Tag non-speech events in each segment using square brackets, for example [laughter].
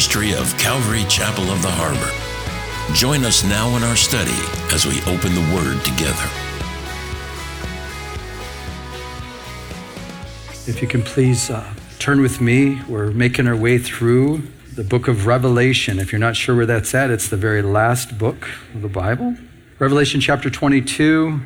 ministry of Calvary Chapel of the Harbor. Join us now in our study as we open the Word together. If you can please uh, turn with me, we're making our way through the book of Revelation. If you're not sure where that's at, it's the very last book of the Bible. Revelation chapter 22.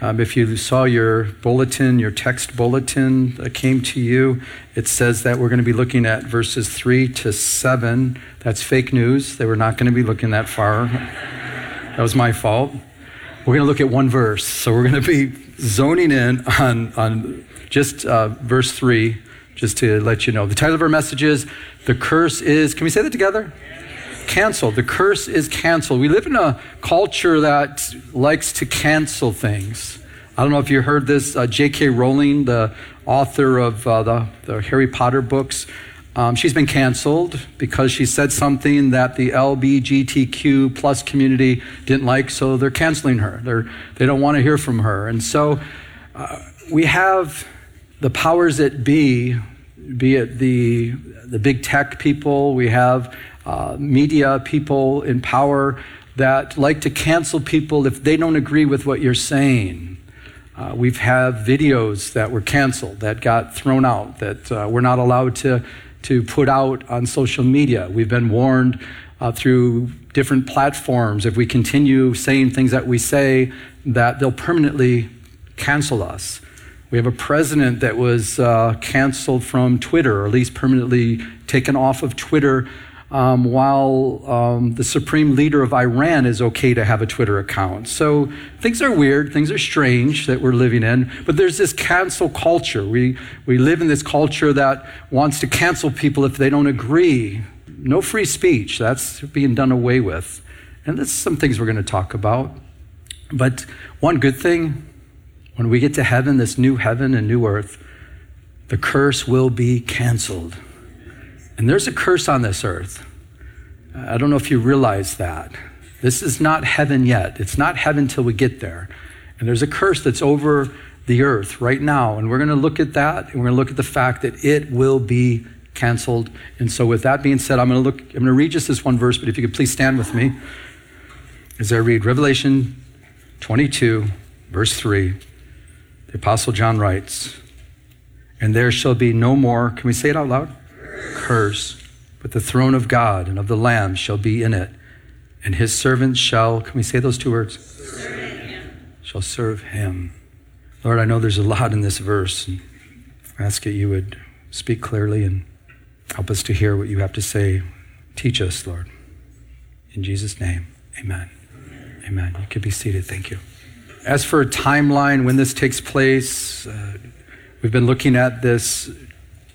Um, if you saw your bulletin, your text bulletin that came to you, it says that we're going to be looking at verses 3 to 7. That's fake news. They were not going to be looking that far. that was my fault. We're going to look at one verse. So we're going to be zoning in on, on just uh, verse 3, just to let you know. The title of our message is The Curse is, can we say that together? Canceled. The curse is canceled. We live in a culture that likes to cancel things. I don't know if you heard this. Uh, J.K. Rowling, the author of uh, the, the, Harry Potter books, um, she's been canceled because she said something that the LBGTQ plus community didn't like, so they're canceling her. They're, they don't want to hear from her. And so uh, we have the powers that be, be it the, the big tech people, we have uh, media people in power that like to cancel people if they don't agree with what you're saying. Uh, we've had videos that were canceled, that got thrown out, that uh, we're not allowed to, to put out on social media. We've been warned uh, through different platforms if we continue saying things that we say, that they'll permanently cancel us. We have a president that was uh, canceled from Twitter, or at least permanently taken off of Twitter um, while um, the supreme leader of Iran is okay to have a Twitter account. So things are weird, things are strange that we're living in, but there's this cancel culture. We, we live in this culture that wants to cancel people if they don't agree. No free speech, that's being done away with. And that's some things we're going to talk about. But one good thing, when we get to heaven, this new heaven and new earth, the curse will be canceled. And there's a curse on this earth. I don't know if you realize that. This is not heaven yet. It's not heaven till we get there. And there's a curse that's over the earth right now. And we're going to look at that and we're going to look at the fact that it will be canceled. And so, with that being said, I'm going to look, I'm going to read just this one verse, but if you could please stand with me as I read Revelation 22, verse 3. The Apostle John writes, And there shall be no more, can we say it out loud? Curse, but the throne of God and of the Lamb shall be in it, and his servants shall, can we say those two words? Serve shall serve him. Lord, I know there's a lot in this verse. And I ask that you would speak clearly and help us to hear what you have to say. Teach us, Lord. In Jesus' name, amen. Amen. amen. You can be seated. Thank you. As for a timeline, when this takes place, uh, we've been looking at this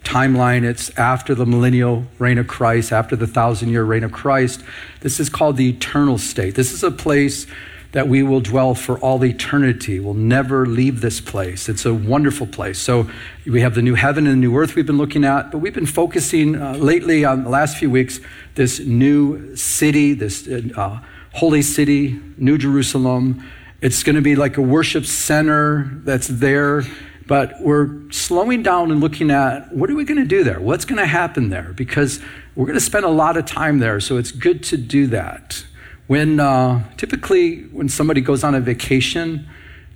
timeline. It's after the millennial reign of Christ, after the thousand year reign of Christ. This is called the eternal state. This is a place that we will dwell for all eternity. We'll never leave this place. It's a wonderful place. So we have the new heaven and the new earth we've been looking at, but we've been focusing uh, lately on the last few weeks this new city, this uh, holy city, New Jerusalem. It's going to be like a worship center that's there but we're slowing down and looking at what are we going to do there? What's going to happen there? Because we're going to spend a lot of time there, so it's good to do that. When uh, typically when somebody goes on a vacation,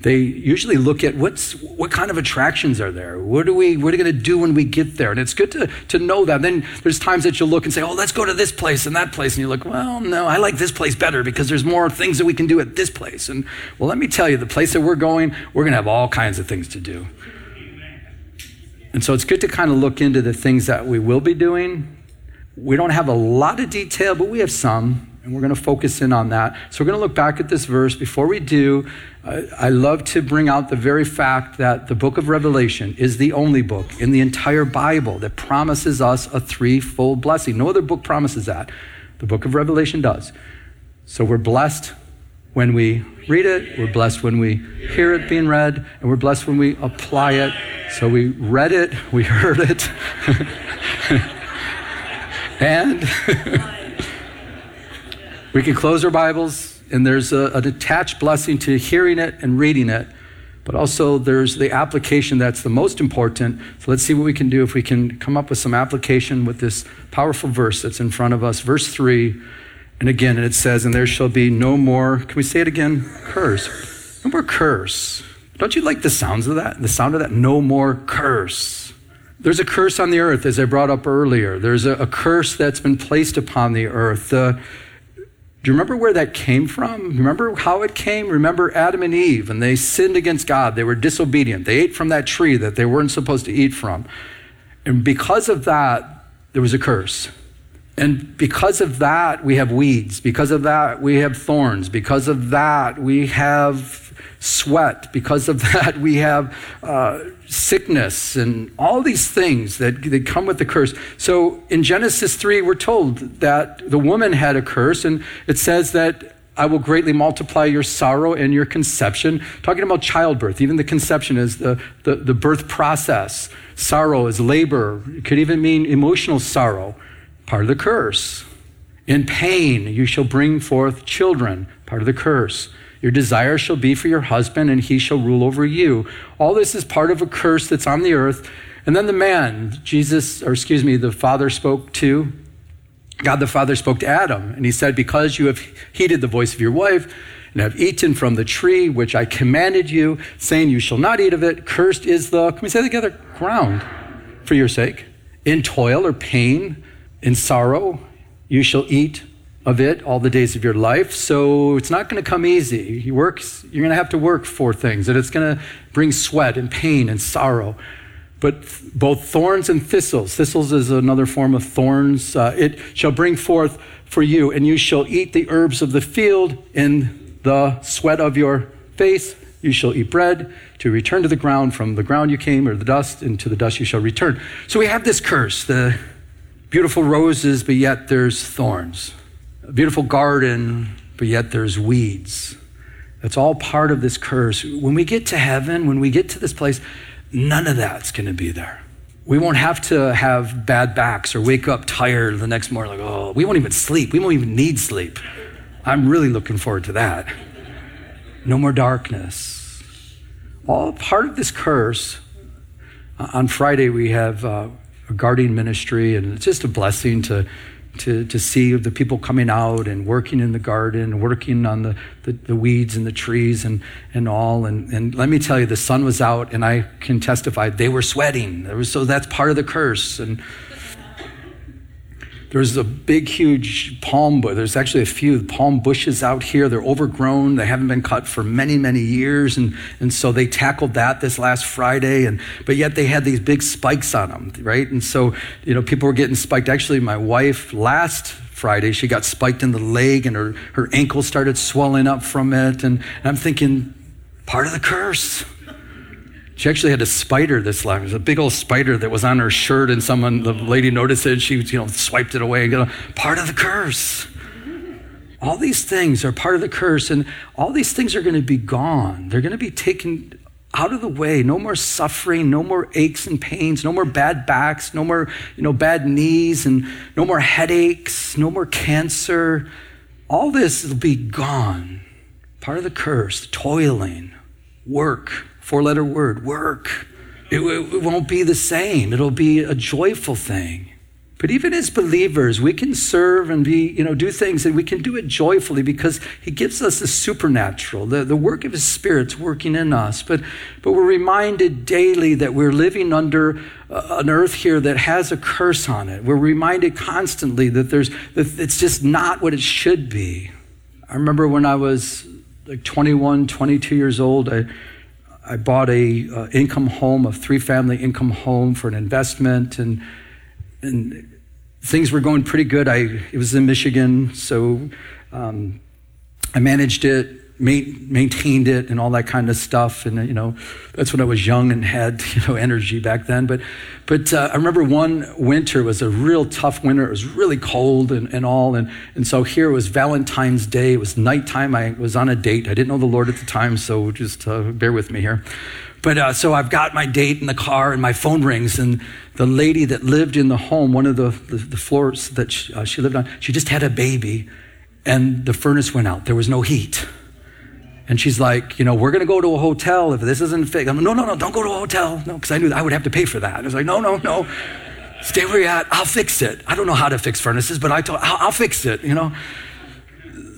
they usually look at what's what kind of attractions are there? What are we what are we going to do when we get there? And it's good to, to know that. Then there's times that you'll look and say oh let's go to this place and that place. And you look well no i like this place better because there's more things that we can do at this place. And well let me tell you the place that we're going we're going to have all kinds of things to do. And so it's good to kind of look into the things that we will be doing. We don't have a lot of detail but we have some and we're going to focus in on that. So we're going to look back at this verse. Before we do, I love to bring out the very fact that the book of Revelation is the only book in the entire Bible that promises us a threefold blessing. No other book promises that. The book of Revelation does. So we're blessed when we read it, we're blessed when we hear it being read, and we're blessed when we apply it. So we read it, we heard it, [laughs] and [laughs] We can close our Bibles, and there's a, an attached blessing to hearing it and reading it. but also there's the application that's the most important. So let's see what we can do if we can come up with some application with this powerful verse that's in front of us. Verse 3, and again, and it says, And there shall be no more, can we say it again? Curse. No more curse. Don't you like the sounds of that? The sound of that? No more curse. There's a curse on the earth, as I brought up earlier. There's a, a curse that's been placed upon the earth. Do you remember where that came from? Remember how it came? Remember Adam and Eve, and they sinned against God. They were disobedient. They ate from that tree that they weren't supposed to eat from. And because of that, there was a curse. And because of that, we have weeds. Because of that, we have thorns. Because of that, we have sweat. Because of [laughs] that, we have uh, sickness and all these things that, that come with the curse. So in Genesis 3, we're told that the woman had a curse, and it says that I will greatly multiply your sorrow and your conception. Talking about childbirth, even the conception is the, the, the birth process. Sorrow is labor. It could even mean emotional sorrow, part of the curse. In pain, you shall bring forth children, part of the curse. Your desire shall be for your husband, and he shall rule over you. All this is part of a curse that's on the earth. And then the man, Jesus, or excuse me, the Father spoke to, God the Father spoke to Adam, and he said, Because you have heeded the voice of your wife, and have eaten from the tree which I commanded you, saying, You shall not eat of it, cursed is the, can we say together, ground for your sake. In toil or pain, in sorrow, you shall eat of it all the days of your life. So it's not going to come easy. He works, you're going to have to work for things, and it's going to bring sweat and pain and sorrow. But both thorns and thistles, thistles is another form of thorns, uh, it shall bring forth for you, and you shall eat the herbs of the field in the sweat of your face. You shall eat bread to return to the ground. From the ground you came, or the dust, and to the dust you shall return. So we have this curse the beautiful roses, but yet there's thorns a beautiful garden, but yet there's weeds. That's all part of this curse. When we get to heaven, when we get to this place, none of that's going to be there. We won't have to have bad backs or wake up tired the next morning, like, oh, we won't even sleep. We won't even need sleep. I'm really looking forward to that. No more darkness. All part of this curse. On Friday, we have uh, a guardian ministry, and it's just a blessing to to, to see the people coming out and working in the garden, working on the, the, the, weeds and the trees and, and all. And, and let me tell you, the sun was out, and I can testify they were sweating. Was, so that's part of the curse. And there's a big, huge palm bush. There's actually a few palm bushes out here. They're overgrown. They haven't been cut for many, many years. And, and so they tackled that this last Friday. And, but yet they had these big spikes on them, right? And so, you know, people were getting spiked. Actually, my wife last Friday, she got spiked in the leg and her, her ankle started swelling up from it. And, and I'm thinking, part of the curse. She actually had a spider this time. It was a big old spider that was on her shirt, and someone, the lady noticed it. She, you know, swiped it away. You know, part of the curse. All these things are part of the curse, and all these things are going to be gone. They're going to be taken out of the way. No more suffering, no more aches and pains, no more bad backs, no more, you know, bad knees, and no more headaches, no more cancer. All this will be gone. Part of the curse, toiling, work, Four letter word, work. It, it, won't be the same. It'll be a joyful thing. But even as believers, we can serve and be, you know, do things and we can do it joyfully because He gives us the supernatural, the, the work of His Spirit's working in us. But, but we're reminded daily that we're living under an earth here that has a curse on it. We're reminded constantly that there's, that it's just not what it should be. I remember when I was like 21, 22 years old, I, I bought a uh, income home, a three family income home for an investment, and and things were going pretty good. I it was in Michigan, so um, I managed it maintained it and all that kind of stuff. And you know, that's when I was young and had [laughs] you know energy back then. But but uh, I remember one winter was a real tough winter. It was really cold and, and all. And and so here was Valentine's Day. It was nighttime. I was on a date. I didn't know the Lord at the time, so just uh, bear with me here. But uh, so I've got my date in the car, and my phone rings, and the lady that lived in the home, one of the the, the floors that she, uh, she lived on, she just had a baby, and the furnace went out. There was no heat And she's like, you know, we're going to go to a hotel if this isn't fixed. I'm like, no, no, no, don't go to a hotel. No, because I knew I would have to pay for that. I was like, no, no, no. Stay where you're at. I'll fix it. I don't know how to fix furnaces, but I told, I'll, I'll fix it, you know.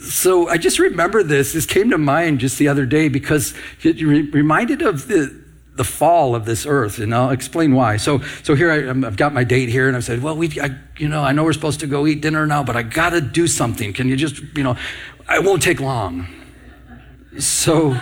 So I just remember this. This came to mind just the other day because it reminded of the, the fall of this earth, and I'll explain why. So, so here I, have got my date here, and I said, well, we, I, you know, I know we're supposed to go eat dinner now, but I got to do something. Can you just, you know, I won't take long. So,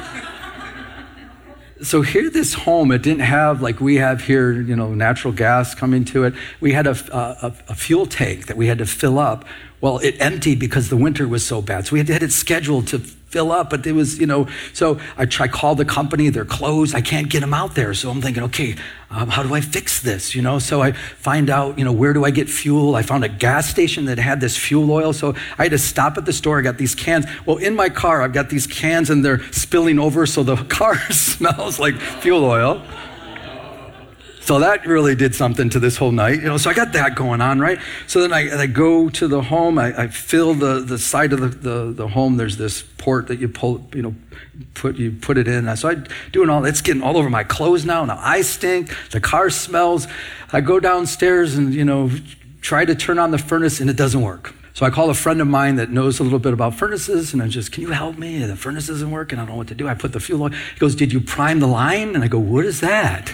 so here, this home, it didn't have like we have here, you know, natural gas coming to it. We had a, a, a fuel tank that we had to fill up. Well, it emptied because the winter was so bad. So we had, had it scheduled to fill up, but it was, you know, so I try call the company, they're closed, I can't get them out there. So I'm thinking, okay, um, how do I fix this? You know, so I find out, you know, where do I get fuel? I found a gas station that had this fuel oil, so I had to stop at the store. I got these cans. Well, in my car, I've got these cans and they're spilling over, so the [laughs] car [laughs] smells like fuel oil. So that really did something to this whole night, you know. So I got that going on, right? So then I, I go to the home. I, I fill the, the side of the, the, the, home. There's this port that you pull, you know, put you put it in. So I doing all. It's getting all over my clothes now. Now I stink. The car smells. I go downstairs and you know try to turn on the furnace and it doesn't work. So I call a friend of mine that knows a little bit about furnaces, and I'm just, can you help me? The furnace isn't working. And I don't know what to do. I put the fuel on. He goes, Did you prime the line? And I go, What is that?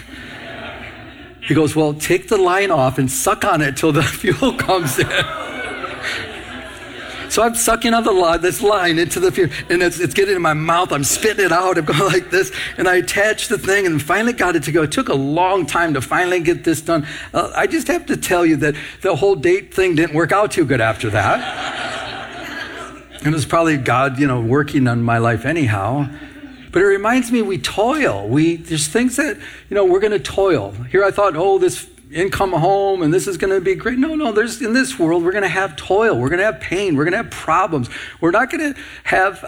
He goes, Well, take the line off and suck on it till the [laughs] fuel comes in. So I'm sucking on the line, this line into the fuel, and it's, it's getting in my mouth. I'm spitting it out. I'm [laughs] going like this, and I attach the thing, and finally got it to go. It took a long time to finally get this done. Uh, I just have to tell you that the whole date thing didn't work out too good after that. [laughs] and it was probably God, you know, working on my life anyhow. But it reminds me we toil. We there's things that, you know, we're gonna toil. Here I thought, oh, this income home and this is going to be great. No, no, there's in this world we're going to have toil, we're going to have pain, we're going to have problems. We're not going to have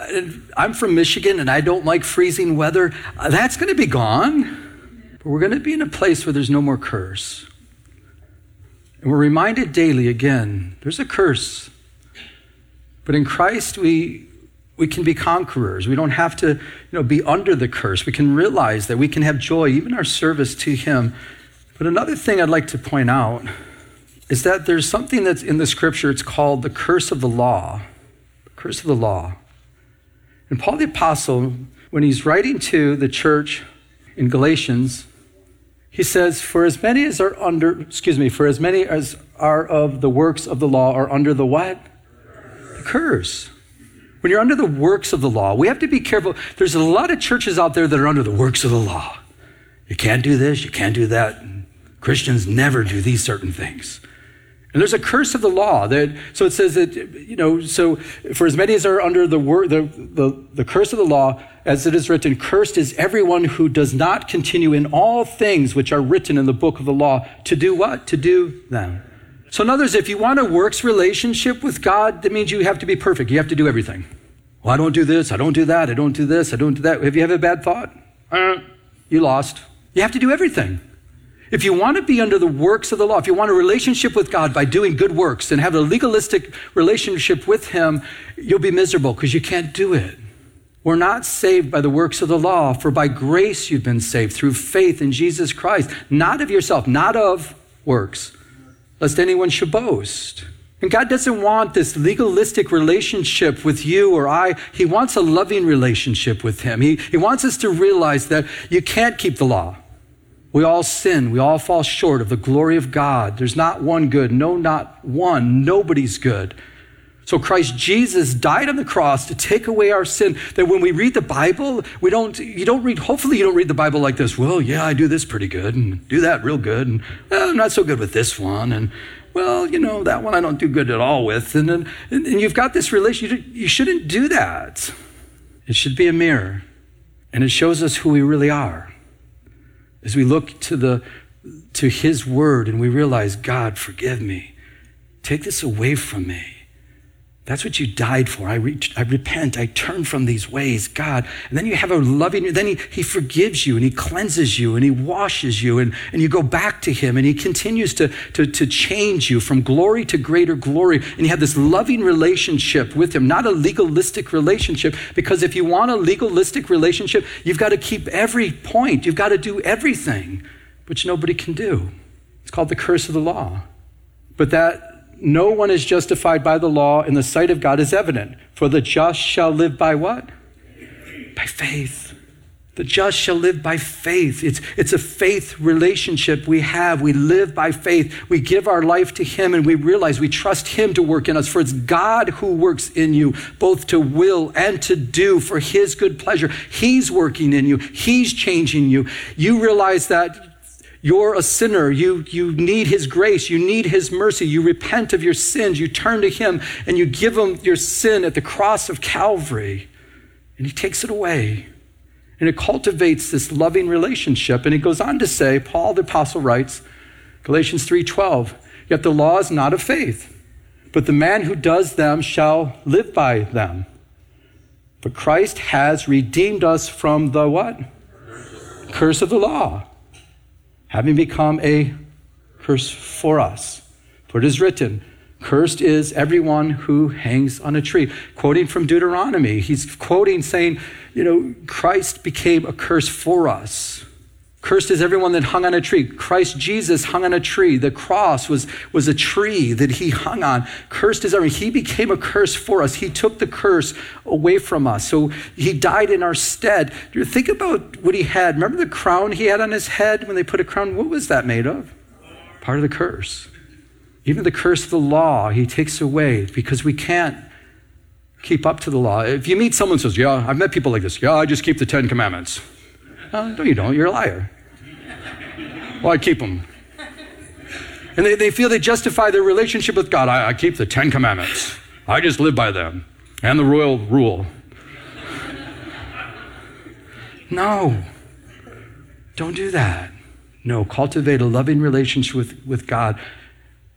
I'm from Michigan and I don't like freezing weather. Uh, that's going to be gone. But we're going to be in a place where there's no more curse. And we're reminded daily again, there's a curse. But in Christ we we can be conquerors. We don't have to, you know, be under the curse. We can realize that we can have joy, even our service to Him. But another thing I'd like to point out is that there's something that's in the scripture, it's called the curse of the law. The curse of the law. And Paul the Apostle, when he's writing to the church in Galatians, he says, For as many as are under, excuse me, for as many as are of the works of the law are under the what? The curse. When you're under the works of the law, we have to be careful. There's a lot of churches out there that are under the works of the law. You can't do this, you can't do that. Christians never do these certain things. And there's a curse of the law that so it says that you know so for as many as are under the word the, the, the curse of the law as it is written cursed is everyone who does not continue in all things which are written in the book of the law to do what to do them so in others if you want a works relationship with god that means you have to be perfect you have to do everything well, I don't do this, I don't do that, I don't do this, I don't do that. Have you had a bad thought? Uh, you lost. You have to do everything. If you want to be under the works of the law, if you want a relationship with God by doing good works and have a legalistic relationship with Him, you'll be miserable because you can't do it. We're not saved by the works of the law, for by grace you've been saved through faith in Jesus Christ, not of yourself, not of works, lest anyone should boast. And God doesn't want this legalistic relationship with you or I. He wants a loving relationship with Him. He, he wants us to realize that you can't keep the law. We all sin. We all fall short of the glory of God. There's not one good. No, not one. Nobody's good. So Christ Jesus died on the cross to take away our sin. That when we read the Bible, we don't, you don't read, hopefully you don't read the Bible like this. Well, yeah, I do this pretty good and do that real good. And well, I'm not so good with this one. And well, you know, that one I don't do good at all with. And, then and, and you've got this relationship. You shouldn't do that. It should be a mirror. And it shows us who we really are. As we look to, the, to His Word and we realize, God, forgive me. Take this away from me. That's what you died for. I, I repent. I turn from these ways, God. And then you have a loving, then he, he forgives you and he cleanses you and he washes you and, and you go back to him and he continues to, to, to change you from glory to greater glory. And you have this loving relationship with him, not a legalistic relationship, because if you want a legalistic relationship, you've got to keep every point, you've got to do everything, which nobody can do. It's called the curse of the law. But that no one is justified by the law in the sight of God is evident. For the just shall live by what? By faith. The just shall live by faith. It's, it's a faith relationship we have. We live by faith. We give our life to Him and we realize we trust Him to work in us. For it's God who works in you, both to will and to do for His good pleasure. He's working in you, He's changing you. You realize that you're a sinner. You, you need His grace. You need His mercy. You repent of your sins. You turn to Him and you give Him your sin at the cross of Calvary. And He takes it away. And it cultivates this loving relationship. And he goes on to say, Paul the apostle writes, Galatians 3:12, yet the law is not of faith, but the man who does them shall live by them. But Christ has redeemed us from the what? Curse of the law having become a curse for us. For it is written, Cursed is everyone who hangs on a tree. Quoting from Deuteronomy, he's quoting saying, you know, Christ became a curse for us. Cursed is everyone that hung on a tree. Christ Jesus hung on a tree. The cross was, was a tree that he hung on. Cursed is everyone. He became a curse for us. He took the curse away from us. So he died in our stead. Think about what he had. Remember the crown he had on his head when they put a crown? What was that made of? Part of the curse. Even the curse of the law, he takes away because we can't keep up to the law. If you meet someone who says, Yeah, I've met people like this. Yeah, I just keep the Ten Commandments. Uh, no, you don't. You're a liar. Well, I keep them. And they, they feel they justify their relationship with God. I, I keep the Ten Commandments, I just live by them and the royal rule. No, don't do that. No, cultivate a loving relationship with, with God.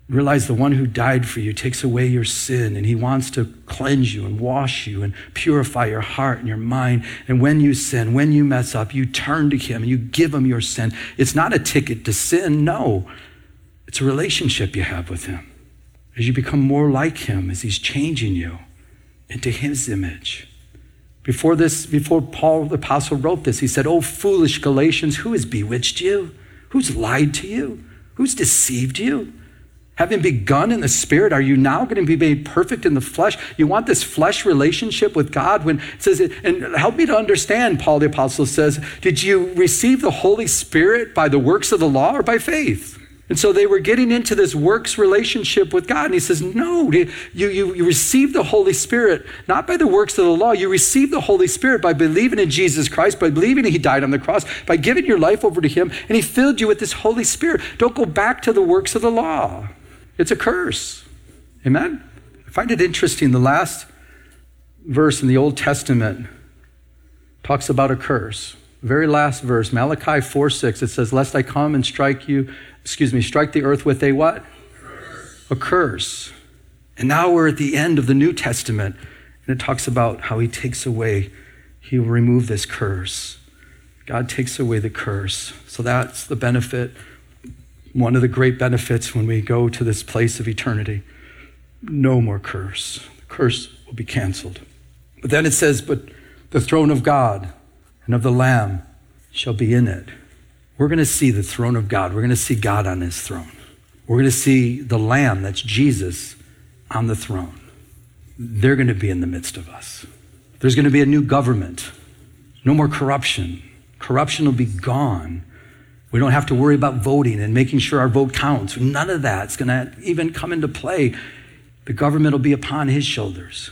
Realize the one who died for you takes away your sin and he wants to cleanse you and wash you and purify your heart and your mind. And when you sin, when you mess up, you turn to him and you give him your sin. It's not a ticket to sin, no. It's a relationship you have with him. As you become more like him, as he's changing you into his image. Before this, before Paul the apostle wrote this, he said, Oh, foolish Galatians, who has bewitched you? Who's lied to you? Who's deceived you? Having begun in the spirit, are you now going to be made perfect in the flesh? You want this flesh relationship with God when it says, and help me to understand, Paul the Apostle says, did you receive the Holy Spirit by the works of the law or by faith? And so they were getting into this works relationship with God. And he says, No, you, you, you receive the Holy Spirit not by the works of the law. You receive the Holy Spirit by believing in Jesus Christ, by believing He died on the cross, by giving your life over to Him, and He filled you with this Holy Spirit. Don't go back to the works of the law. It's a curse. Amen? I find it interesting. The last verse in the Old Testament talks about a curse. Very last verse, Malachi 4 6, it says, Lest I come and strike you, excuse me, strike the earth with a what? A curse. And now we're at the end of the New Testament, and it talks about how he takes away, he will remove this curse. God takes away the curse. So that's the benefit one of the great benefits when we go to this place of eternity. No more curse. The curse will be canceled. But then it says, But the throne of God and of the Lamb shall be in it. We're going to see the throne of God. We're going to see God on his throne. We're going to see the Lamb, that's Jesus, on the throne. They're going to be in the midst of us. There's going to be a new government. No more corruption. Corruption will be gone we don't have to worry about voting and making sure our vote counts. None of that's going to even come into play. The government will be upon his shoulders.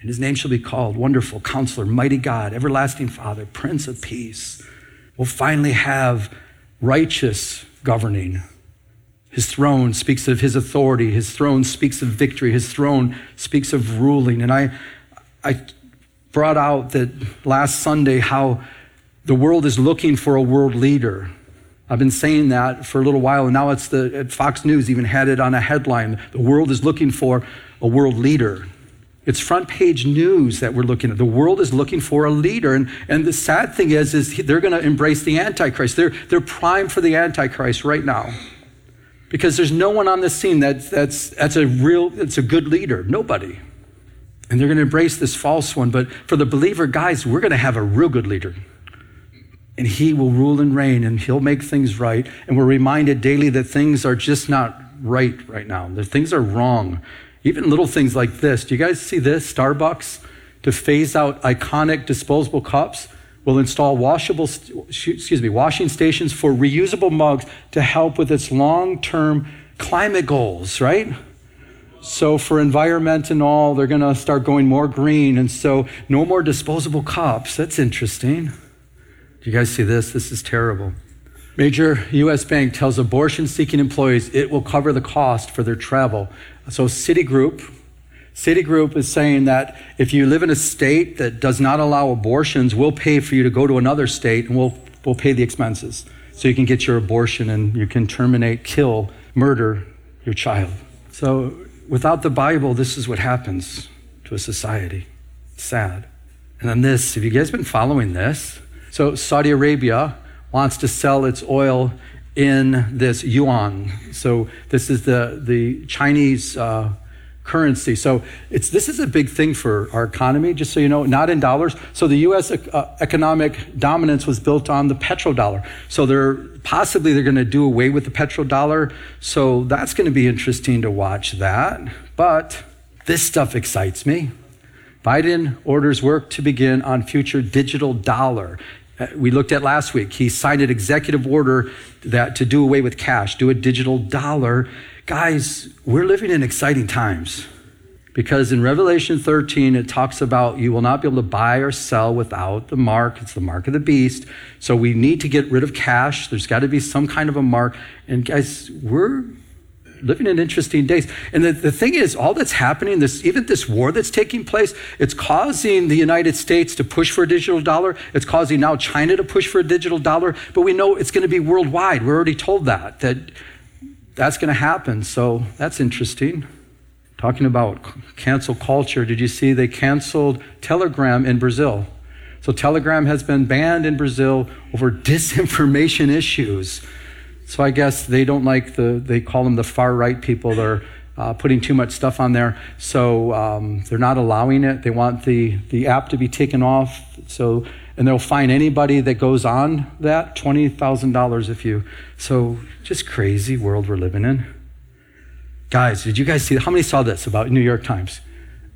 And his name shall be called Wonderful Counselor, Mighty God, Everlasting Father, Prince of Peace. We'll finally have righteous governing. His throne speaks of his authority. His throne speaks of victory. His throne speaks of ruling. And I, I brought out that last Sunday how the world is looking for a world leader. I've been saying that for a little while, and now it's the Fox News even had it on a headline. The world is looking for a world leader. It's front page news that we're looking at. The world is looking for a leader. And, and the sad thing is, is they're going to embrace the Antichrist. They're, they're primed for the Antichrist right now. Because there's no one on the scene that's, that's, that's a real, it's a good leader. Nobody. And they're going to embrace this false one. But for the believer, guys, we're going to have a real good leader. And he will rule and reign and he'll make things right. And we're reminded daily that things are just not right right now. The things are wrong. Even little things like this. Do you guys see this? Starbucks to phase out iconic disposable cups will install washable, excuse me, washing stations for reusable mugs to help with its long-term climate goals, right? So for environment and all, they're going to start going more green and so no more disposable cups. That's interesting. Do you guys see this? This is terrible. Major US bank tells abortion seeking employees it will cover the cost for their travel so, Citigroup, Citigroup is saying that if you live in a state that does not allow abortions, we'll pay for you to go to another state and we'll, we'll pay the expenses. So you can get your abortion and you can terminate, kill, murder your child. So without the Bible, this is what happens to a society. Sad. And then this, have you guys been following this? So Saudi Arabia wants to sell its oil in this yuan. So this is the, the Chinese uh, currency. So it's, this is a big thing for our economy, just so you know, not in dollars. So the U.S. Uh, economic dominance was built on the petrodollar. So they're possibly they're going to do away with the petrodollar. So that's going to be interesting to watch that. But this stuff excites me. Biden orders work to begin on future digital dollar. Uh, we looked at last week. He signed an executive order that to do away with cash, do a digital dollar. Guys, we're living in exciting times because in Revelation 13 it talks about you will not be able to buy or sell without the mark. It's the mark of the beast. So we need to get rid of cash. There's got to be some kind of a mark. And guys, we're living in interesting days. And the, the thing is, all that's happening, this, even this war that's taking place, it's causing the United States to push for a digital dollar. It's causing now China to push for a digital dollar. But we know it's going to be worldwide. We're already told that, that that's going to happen. So that's interesting. Talking about cancel culture, did you see they canceled Telegram in Brazil? So Telegram has been banned in Brazil over [laughs] disinformation issues. So I guess they don't like the, they call them the far right people. They're uh, putting too much stuff on there. So um, they're not allowing it. They want the, the app to be taken off. So, and they'll fine anybody that goes on that $20,000 if you. So just crazy world we're living in. Guys, did you guys see, how many saw this about New York Times?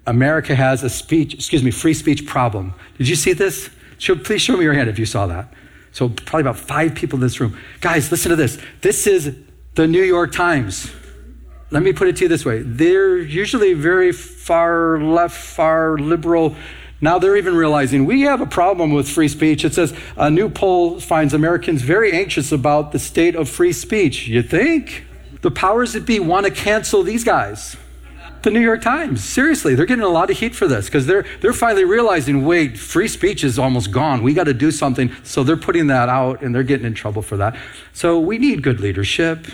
America has a speech, excuse me, free speech problem. Did you see this? Show, please show me your hand if you saw that. So, probably about five people in this room. Guys, listen to this. This is the New York Times. Let me put it to you this way they're usually very far left, far liberal. Now they're even realizing we have a problem with free speech. It says a new poll finds Americans very anxious about the state of free speech. You think? The powers that be want to cancel these guys the New York Times. Seriously, they're getting a lot of heat for this because they're, they're finally realizing wait, free speech is almost gone. We got to do something. So they're putting that out and they're getting in trouble for that. So we need good leadership.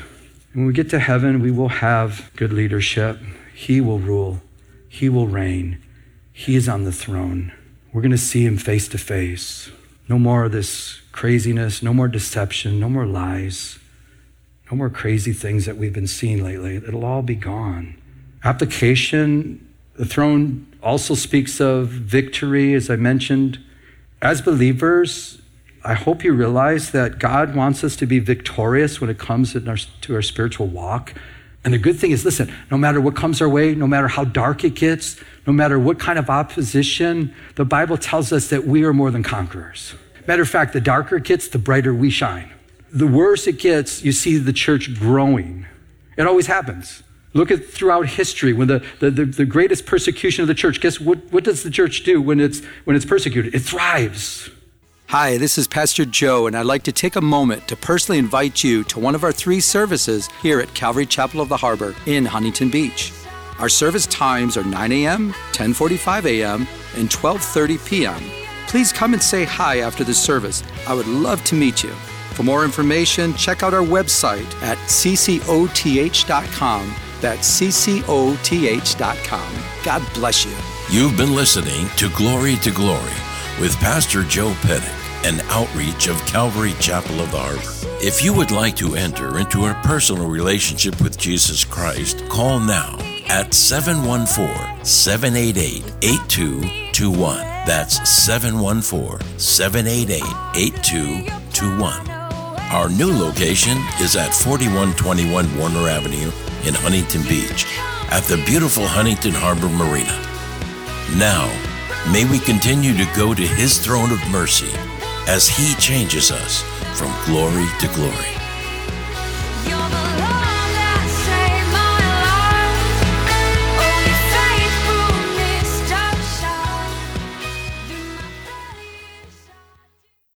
When we get to heaven, we will have good leadership. He will rule, He will reign, He is on the throne. We're going to see Him face to face. No more of this craziness, no more deception, no more lies, no more crazy things that we've been seeing lately. It'll all be gone. Application, the throne also speaks of victory, as I mentioned. As believers, I hope you realize that God wants us to be victorious when it comes our, to our spiritual walk. And the good thing is, listen, no matter what comes our way, no matter how dark it gets, no matter what kind of opposition, the Bible tells us that we are more than conquerors. Matter of fact, the darker it gets, the brighter we shine. The worse it gets, you see the church growing. It always happens. Look at throughout history when the, the, the, the, greatest persecution of the church, guess what, what does the church do when it's, when it's persecuted? It thrives. Hi, this is Pastor Joe, and I'd like to take a moment to personally invite you to one of our three services here at Calvary Chapel of the Harbor in Huntington Beach. Our service times are 9 a.m., 10:45 a.m., and 12:30 p.m. Please come and say hi after the service. I would love to meet you. For more information, check out our website at ccoth.com that's ccoth.com. God bless you. You've been listening to Glory to Glory with Pastor Joe Pettit, an outreach of Calvary Chapel of the Harbor. If you would like to enter into a personal relationship with Jesus Christ, call now at 714 788 8221. That's 714 788 8221. Our new location is at 4121 Warner Avenue in Huntington Beach at the beautiful Huntington Harbor Marina. Now, may we continue to go to His throne of mercy as He changes us from glory to glory.